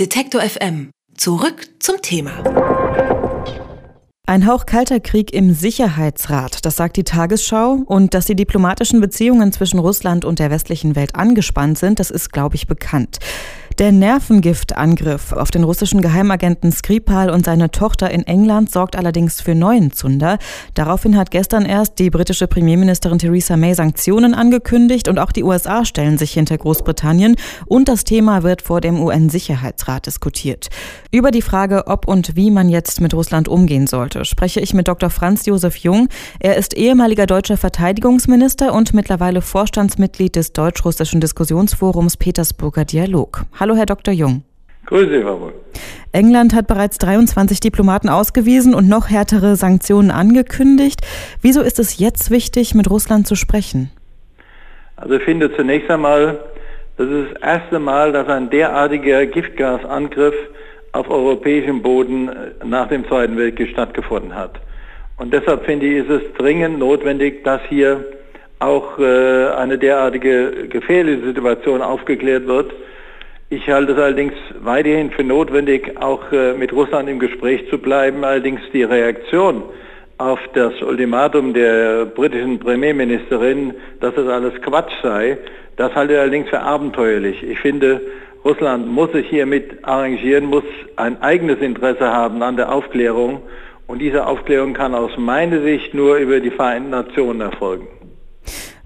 Detektor FM. Zurück zum Thema. Ein Hauch kalter Krieg im Sicherheitsrat, das sagt die Tagesschau. Und dass die diplomatischen Beziehungen zwischen Russland und der westlichen Welt angespannt sind, das ist, glaube ich, bekannt. Der Nervengiftangriff auf den russischen Geheimagenten Skripal und seine Tochter in England sorgt allerdings für neuen Zunder. Daraufhin hat gestern erst die britische Premierministerin Theresa May Sanktionen angekündigt und auch die USA stellen sich hinter Großbritannien und das Thema wird vor dem UN-Sicherheitsrat diskutiert. Über die Frage, ob und wie man jetzt mit Russland umgehen sollte, spreche ich mit Dr. Franz Josef Jung. Er ist ehemaliger deutscher Verteidigungsminister und mittlerweile Vorstandsmitglied des deutsch-russischen Diskussionsforums Petersburger Dialog. Herr Dr. Jung. Grüße, Frau Wohl. England hat bereits 23 Diplomaten ausgewiesen und noch härtere Sanktionen angekündigt. Wieso ist es jetzt wichtig, mit Russland zu sprechen? Also ich finde zunächst einmal, das ist das erste Mal, dass ein derartiger Giftgasangriff auf europäischem Boden äh, nach dem Zweiten Weltkrieg stattgefunden hat. Und deshalb finde ich, ist es dringend notwendig, dass hier auch äh, eine derartige gefährliche Situation aufgeklärt wird ich halte es allerdings weiterhin für notwendig, auch äh, mit Russland im Gespräch zu bleiben. Allerdings die Reaktion auf das Ultimatum der britischen Premierministerin, dass das alles Quatsch sei, das halte ich allerdings für abenteuerlich. Ich finde, Russland muss sich hiermit arrangieren, muss ein eigenes Interesse haben an der Aufklärung. Und diese Aufklärung kann aus meiner Sicht nur über die Vereinten Nationen erfolgen.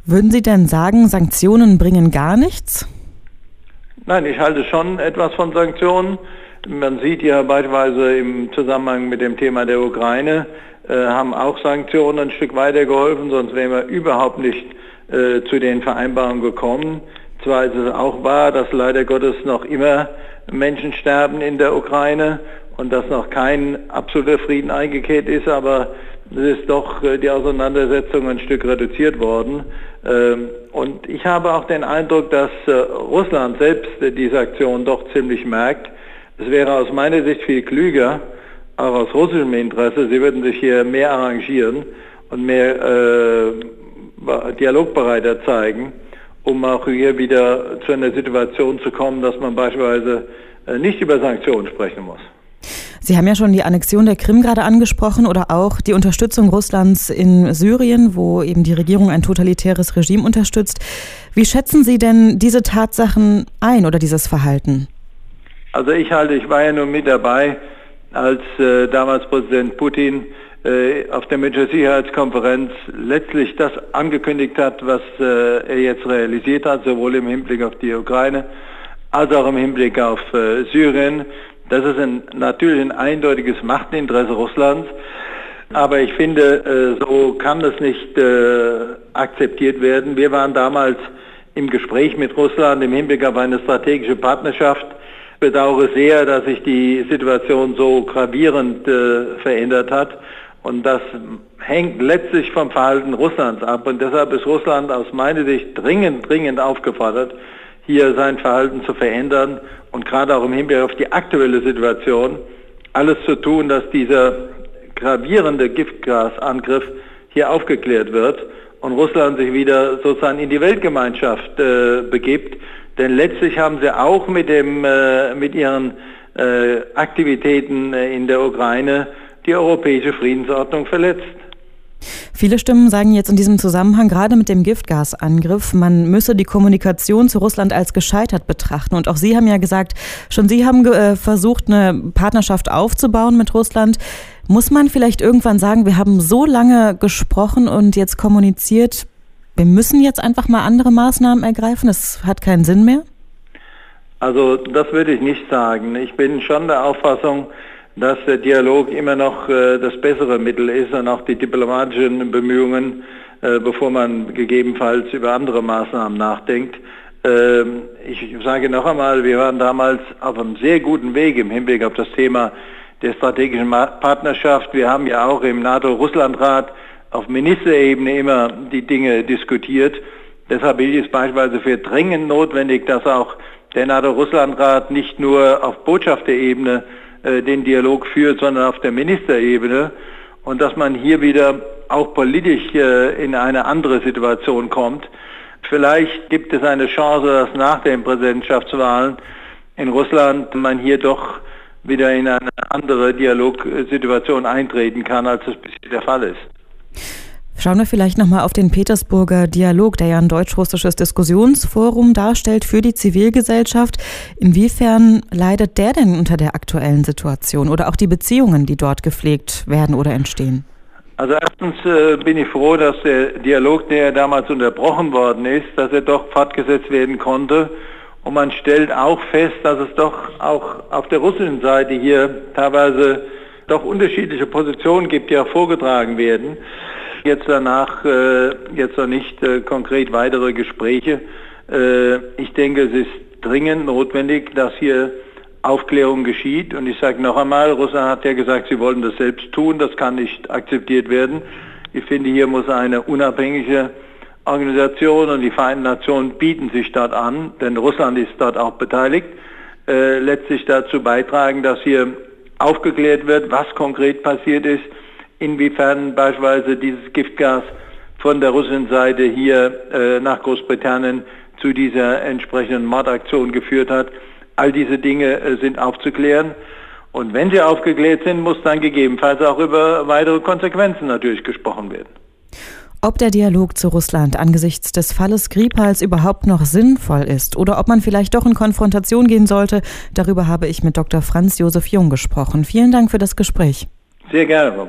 Würden Sie denn sagen, Sanktionen bringen gar nichts? Nein, ich halte schon etwas von Sanktionen. Man sieht ja beispielsweise im Zusammenhang mit dem Thema der Ukraine, äh, haben auch Sanktionen ein Stück weiter geholfen, sonst wären wir überhaupt nicht äh, zu den Vereinbarungen gekommen. Zwar ist es auch wahr, dass leider Gottes noch immer Menschen sterben in der Ukraine und dass noch kein absoluter Frieden eingekehrt ist, aber ist doch äh, die Auseinandersetzung ein Stück reduziert worden. Ähm, und ich habe auch den Eindruck, dass äh, Russland selbst diese Aktion doch ziemlich merkt. Es wäre aus meiner Sicht viel klüger, auch aus russischem Interesse, sie würden sich hier mehr arrangieren und mehr äh, dialogbereiter zeigen, um auch hier wieder zu einer Situation zu kommen, dass man beispielsweise äh, nicht über Sanktionen sprechen muss. Sie haben ja schon die Annexion der Krim gerade angesprochen oder auch die Unterstützung Russlands in Syrien, wo eben die Regierung ein totalitäres Regime unterstützt. Wie schätzen Sie denn diese Tatsachen ein oder dieses Verhalten? Also ich halte, ich war ja nur mit dabei, als äh, damals Präsident Putin äh, auf der Münchner Sicherheitskonferenz letztlich das angekündigt hat, was äh, er jetzt realisiert hat, sowohl im Hinblick auf die Ukraine als auch im Hinblick auf äh, Syrien. Das ist ein, natürlich ein eindeutiges Machtinteresse Russlands. Aber ich finde, äh, so kann das nicht äh, akzeptiert werden. Wir waren damals im Gespräch mit Russland im Hinblick auf eine strategische Partnerschaft. Ich bedauere sehr, dass sich die Situation so gravierend äh, verändert hat. Und das hängt letztlich vom Verhalten Russlands ab. Und deshalb ist Russland aus meiner Sicht dringend, dringend aufgefordert, hier sein Verhalten zu verändern und gerade auch im Hinblick auf die aktuelle Situation alles zu tun, dass dieser gravierende Giftgasangriff hier aufgeklärt wird und Russland sich wieder sozusagen in die Weltgemeinschaft äh, begibt. Denn letztlich haben sie auch mit, dem, äh, mit ihren äh, Aktivitäten äh, in der Ukraine die europäische Friedensordnung verletzt. Viele Stimmen sagen jetzt in diesem Zusammenhang, gerade mit dem Giftgasangriff, man müsse die Kommunikation zu Russland als gescheitert betrachten. Und auch Sie haben ja gesagt, schon Sie haben äh, versucht, eine Partnerschaft aufzubauen mit Russland. Muss man vielleicht irgendwann sagen, wir haben so lange gesprochen und jetzt kommuniziert, wir müssen jetzt einfach mal andere Maßnahmen ergreifen? Das hat keinen Sinn mehr? Also das würde ich nicht sagen. Ich bin schon der Auffassung, dass der Dialog immer noch äh, das bessere Mittel ist und auch die diplomatischen Bemühungen, äh, bevor man gegebenenfalls über andere Maßnahmen nachdenkt. Ähm, ich sage noch einmal, wir waren damals auf einem sehr guten Weg im Hinblick auf das Thema der strategischen Partnerschaft. Wir haben ja auch im NATO-Russland-Rat auf Ministerebene immer die Dinge diskutiert. Deshalb bin ich es beispielsweise für dringend notwendig, dass auch der NATO-Russland-Rat nicht nur auf Botschafterebene äh, den Dialog führt, sondern auf der Ministerebene und dass man hier wieder auch politisch äh, in eine andere Situation kommt. Vielleicht gibt es eine Chance, dass nach den Präsidentschaftswahlen in Russland man hier doch wieder in eine andere Dialogsituation eintreten kann, als es bisher der Fall ist. Schauen wir vielleicht nochmal auf den Petersburger Dialog, der ja ein deutsch-russisches Diskussionsforum darstellt für die Zivilgesellschaft. Inwiefern leidet der denn unter der aktuellen Situation oder auch die Beziehungen, die dort gepflegt werden oder entstehen? Also erstens äh, bin ich froh, dass der Dialog, der damals unterbrochen worden ist, dass er doch fortgesetzt werden konnte. Und man stellt auch fest, dass es doch auch auf der russischen Seite hier teilweise doch unterschiedliche Positionen gibt, die auch vorgetragen werden. Jetzt danach, äh, jetzt noch nicht äh, konkret weitere Gespräche. Äh, ich denke, es ist dringend notwendig, dass hier Aufklärung geschieht. Und ich sage noch einmal, Russland hat ja gesagt, sie wollen das selbst tun. Das kann nicht akzeptiert werden. Ich finde, hier muss eine unabhängige Organisation und die Vereinten Nationen bieten sich dort an, denn Russland ist dort auch beteiligt, äh, letztlich dazu beitragen, dass hier aufgeklärt wird, was konkret passiert ist, inwiefern beispielsweise dieses Giftgas von der russischen Seite hier äh, nach Großbritannien zu dieser entsprechenden Mordaktion geführt hat. All diese Dinge äh, sind aufzuklären. Und wenn sie aufgeklärt sind, muss dann gegebenenfalls auch über weitere Konsequenzen natürlich gesprochen werden. Ob der Dialog zu Russland angesichts des Falles Skripals überhaupt noch sinnvoll ist oder ob man vielleicht doch in Konfrontation gehen sollte, darüber habe ich mit Dr. Franz Josef Jung gesprochen. Vielen Dank für das Gespräch. Sehr gerne, Frau